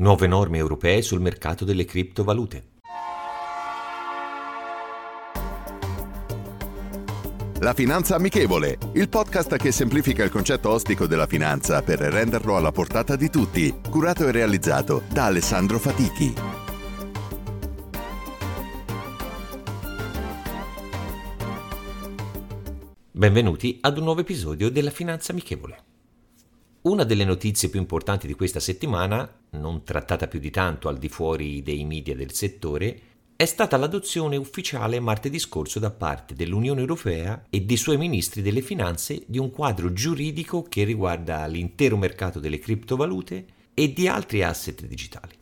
Nuove norme europee sul mercato delle criptovalute. La Finanza Amichevole, il podcast che semplifica il concetto ostico della finanza per renderlo alla portata di tutti, curato e realizzato da Alessandro Fatichi. Benvenuti ad un nuovo episodio della Finanza Amichevole. Una delle notizie più importanti di questa settimana, non trattata più di tanto al di fuori dei media del settore, è stata l'adozione ufficiale martedì scorso da parte dell'Unione Europea e dei suoi ministri delle finanze di un quadro giuridico che riguarda l'intero mercato delle criptovalute e di altri asset digitali.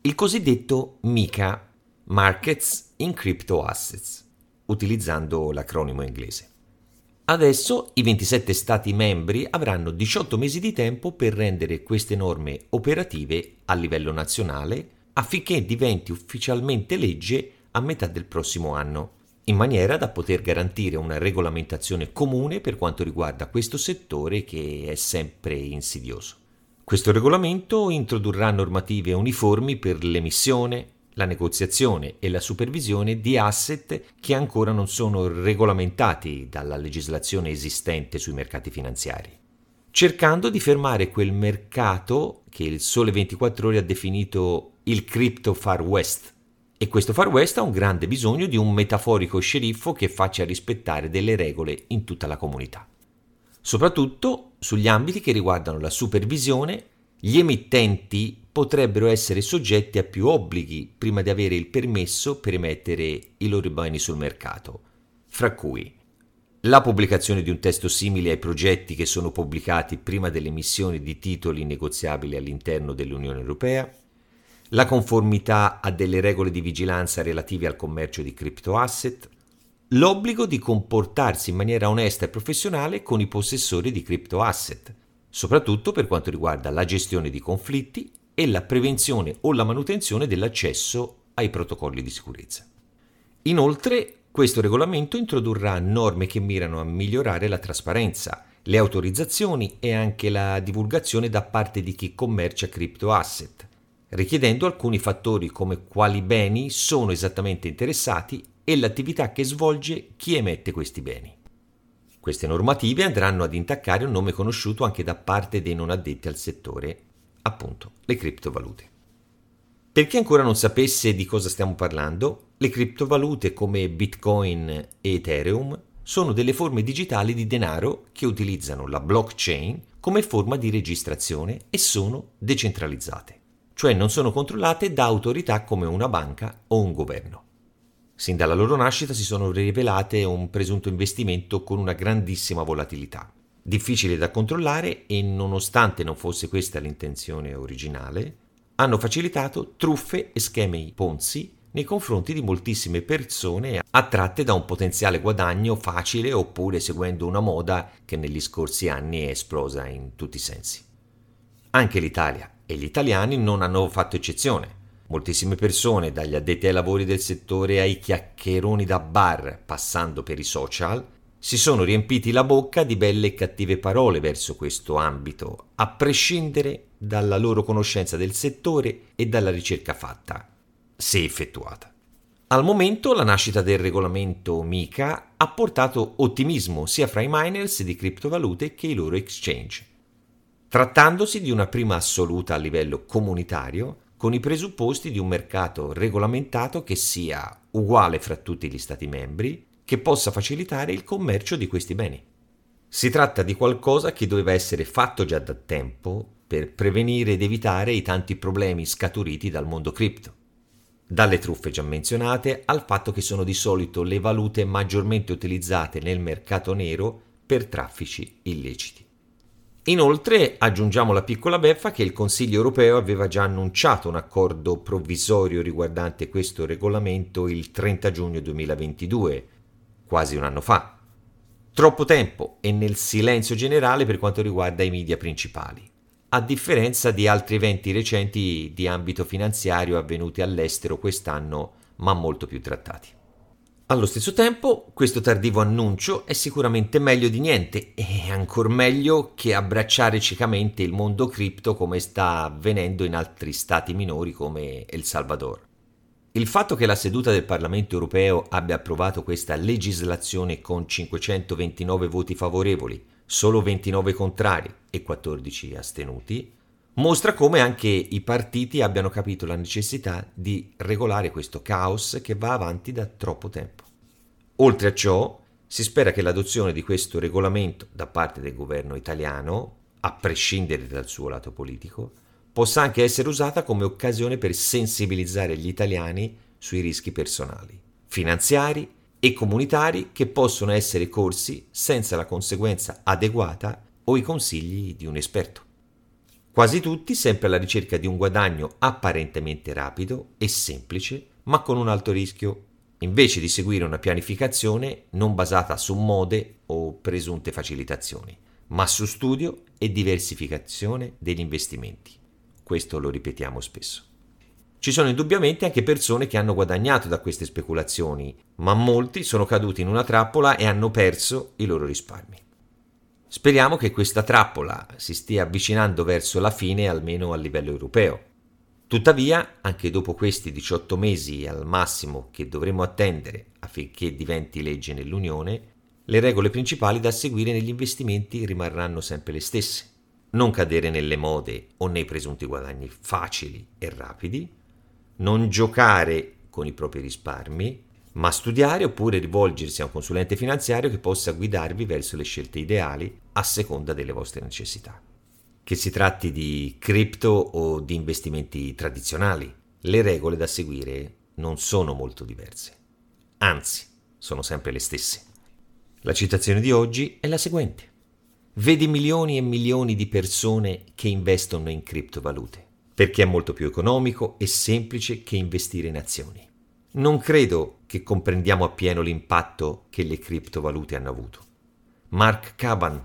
Il cosiddetto MICA, Markets in Crypto Assets, utilizzando l'acronimo inglese. Adesso i 27 Stati membri avranno 18 mesi di tempo per rendere queste norme operative a livello nazionale affinché diventi ufficialmente legge a metà del prossimo anno, in maniera da poter garantire una regolamentazione comune per quanto riguarda questo settore che è sempre insidioso. Questo regolamento introdurrà normative uniformi per l'emissione, la negoziazione e la supervisione di asset che ancora non sono regolamentati dalla legislazione esistente sui mercati finanziari, cercando di fermare quel mercato che il Sole 24 ore ha definito il crypto far west. E questo far west ha un grande bisogno di un metaforico sceriffo che faccia rispettare delle regole in tutta la comunità. Soprattutto sugli ambiti che riguardano la supervisione, gli emittenti potrebbero essere soggetti a più obblighi prima di avere il permesso per emettere i loro beni sul mercato, fra cui la pubblicazione di un testo simile ai progetti che sono pubblicati prima dell'emissione di titoli negoziabili all'interno dell'Unione Europea, la conformità a delle regole di vigilanza relative al commercio di criptoasset, l'obbligo di comportarsi in maniera onesta e professionale con i possessori di criptoasset, soprattutto per quanto riguarda la gestione di conflitti e la prevenzione o la manutenzione dell'accesso ai protocolli di sicurezza. Inoltre, questo regolamento introdurrà norme che mirano a migliorare la trasparenza, le autorizzazioni e anche la divulgazione da parte di chi commercia crypto asset, richiedendo alcuni fattori come quali beni sono esattamente interessati e l'attività che svolge chi emette questi beni. Queste normative andranno ad intaccare un nome conosciuto anche da parte dei non addetti al settore appunto le criptovalute. Per chi ancora non sapesse di cosa stiamo parlando, le criptovalute come Bitcoin e Ethereum sono delle forme digitali di denaro che utilizzano la blockchain come forma di registrazione e sono decentralizzate, cioè non sono controllate da autorità come una banca o un governo. Sin dalla loro nascita si sono rivelate un presunto investimento con una grandissima volatilità difficili da controllare e nonostante non fosse questa l'intenzione originale, hanno facilitato truffe e schemi Ponzi nei confronti di moltissime persone attratte da un potenziale guadagno facile oppure seguendo una moda che negli scorsi anni è esplosa in tutti i sensi. Anche l'Italia e gli italiani non hanno fatto eccezione. Moltissime persone, dagli addetti ai lavori del settore ai chiacchieroni da bar, passando per i social, si sono riempiti la bocca di belle e cattive parole verso questo ambito, a prescindere dalla loro conoscenza del settore e dalla ricerca fatta, se effettuata. Al momento la nascita del regolamento MICA ha portato ottimismo sia fra i miners di criptovalute che i loro exchange. Trattandosi di una prima assoluta a livello comunitario, con i presupposti di un mercato regolamentato che sia uguale fra tutti gli Stati membri, che possa facilitare il commercio di questi beni. Si tratta di qualcosa che doveva essere fatto già da tempo per prevenire ed evitare i tanti problemi scaturiti dal mondo cripto. Dalle truffe già menzionate al fatto che sono di solito le valute maggiormente utilizzate nel mercato nero per traffici illeciti. Inoltre aggiungiamo la piccola beffa che il Consiglio europeo aveva già annunciato un accordo provvisorio riguardante questo regolamento il 30 giugno 2022, quasi un anno fa. Troppo tempo e nel silenzio generale per quanto riguarda i media principali, a differenza di altri eventi recenti di ambito finanziario avvenuti all'estero quest'anno, ma molto più trattati. Allo stesso tempo, questo tardivo annuncio è sicuramente meglio di niente e ancor meglio che abbracciare ciecamente il mondo cripto come sta avvenendo in altri stati minori come El Salvador. Il fatto che la seduta del Parlamento europeo abbia approvato questa legislazione con 529 voti favorevoli, solo 29 contrari e 14 astenuti, mostra come anche i partiti abbiano capito la necessità di regolare questo caos che va avanti da troppo tempo. Oltre a ciò, si spera che l'adozione di questo regolamento da parte del governo italiano, a prescindere dal suo lato politico, possa anche essere usata come occasione per sensibilizzare gli italiani sui rischi personali, finanziari e comunitari che possono essere corsi senza la conseguenza adeguata o i consigli di un esperto. Quasi tutti sempre alla ricerca di un guadagno apparentemente rapido e semplice, ma con un alto rischio invece di seguire una pianificazione non basata su mode o presunte facilitazioni, ma su studio e diversificazione degli investimenti. Questo lo ripetiamo spesso. Ci sono indubbiamente anche persone che hanno guadagnato da queste speculazioni, ma molti sono caduti in una trappola e hanno perso i loro risparmi. Speriamo che questa trappola si stia avvicinando verso la fine almeno a livello europeo Tuttavia, anche dopo questi 18 mesi al massimo che dovremo attendere affinché diventi legge nell'Unione, le regole principali da seguire negli investimenti rimarranno sempre le stesse. Non cadere nelle mode o nei presunti guadagni facili e rapidi, non giocare con i propri risparmi, ma studiare oppure rivolgersi a un consulente finanziario che possa guidarvi verso le scelte ideali a seconda delle vostre necessità che si tratti di cripto o di investimenti tradizionali. Le regole da seguire non sono molto diverse, anzi sono sempre le stesse. La citazione di oggi è la seguente. Vedi milioni e milioni di persone che investono in criptovalute, perché è molto più economico e semplice che investire in azioni. Non credo che comprendiamo appieno l'impatto che le criptovalute hanno avuto. Mark Caban,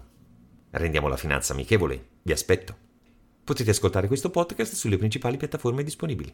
rendiamo la finanza amichevole vi aspetto. Potete ascoltare questo podcast sulle principali piattaforme disponibili.